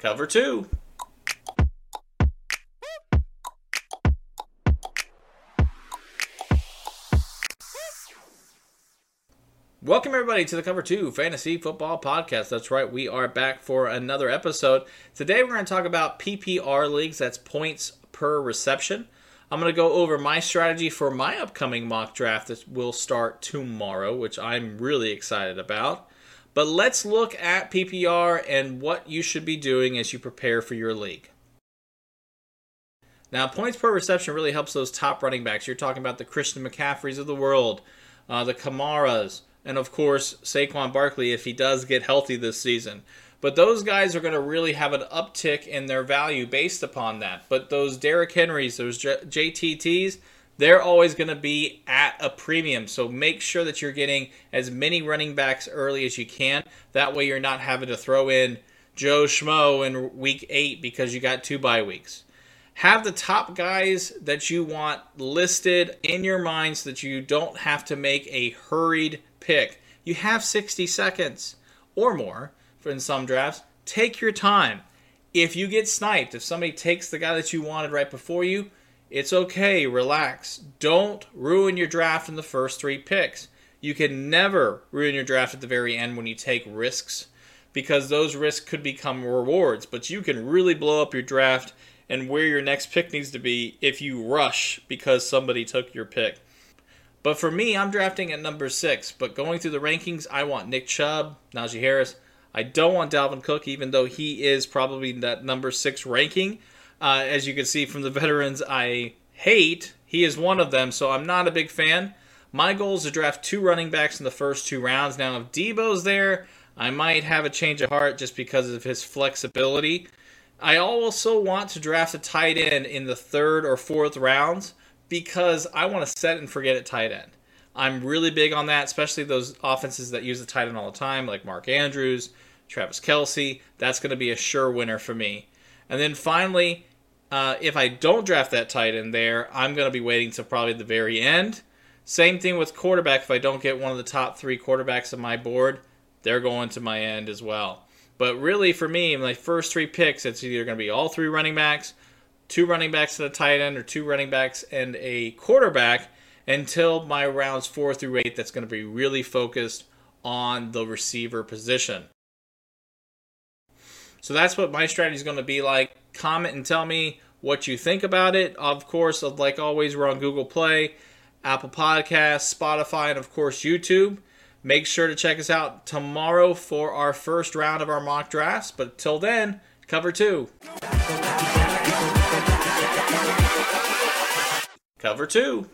Cover two. Welcome, everybody, to the Cover 2 Fantasy Football Podcast. That's right, we are back for another episode. Today, we're going to talk about PPR leagues, that's points per reception. I'm going to go over my strategy for my upcoming mock draft that will start tomorrow, which I'm really excited about. But let's look at PPR and what you should be doing as you prepare for your league. Now, points per reception really helps those top running backs. You're talking about the Christian McCaffreys of the world, uh, the Kamaras, and of course, Saquon Barkley if he does get healthy this season. But those guys are going to really have an uptick in their value based upon that. But those Derrick Henrys, those J- JTTs, they're always going to be at a premium. So make sure that you're getting as many running backs early as you can. That way you're not having to throw in Joe Schmo in week eight because you got two bye weeks. Have the top guys that you want listed in your mind so that you don't have to make a hurried pick. You have 60 seconds or more in some drafts. Take your time. If you get sniped, if somebody takes the guy that you wanted right before you, it's okay, relax. Don't ruin your draft in the first three picks. You can never ruin your draft at the very end when you take risks because those risks could become rewards, but you can really blow up your draft and where your next pick needs to be if you rush because somebody took your pick. But for me, I'm drafting at number six. But going through the rankings, I want Nick Chubb, Najee Harris. I don't want Dalvin Cook, even though he is probably that number six ranking. Uh, as you can see from the veterans I hate, he is one of them, so I'm not a big fan. My goal is to draft two running backs in the first two rounds. Now, if Deebo's there, I might have a change of heart just because of his flexibility. I also want to draft a tight end in the third or fourth rounds because I want to set and forget at tight end. I'm really big on that, especially those offenses that use the tight end all the time, like Mark Andrews, Travis Kelce. That's going to be a sure winner for me. And then finally, uh, if I don't draft that tight end there, I'm going to be waiting till probably the very end. Same thing with quarterback. If I don't get one of the top three quarterbacks on my board, they're going to my end as well. But really, for me, my first three picks, it's either going to be all three running backs, two running backs and a tight end, or two running backs and a quarterback until my rounds four through eight. That's going to be really focused on the receiver position. So that's what my strategy is going to be like. Comment and tell me what you think about it. Of course, like always, we're on Google Play, Apple Podcasts, Spotify, and of course, YouTube. Make sure to check us out tomorrow for our first round of our mock drafts. But till then, cover two. Cover two.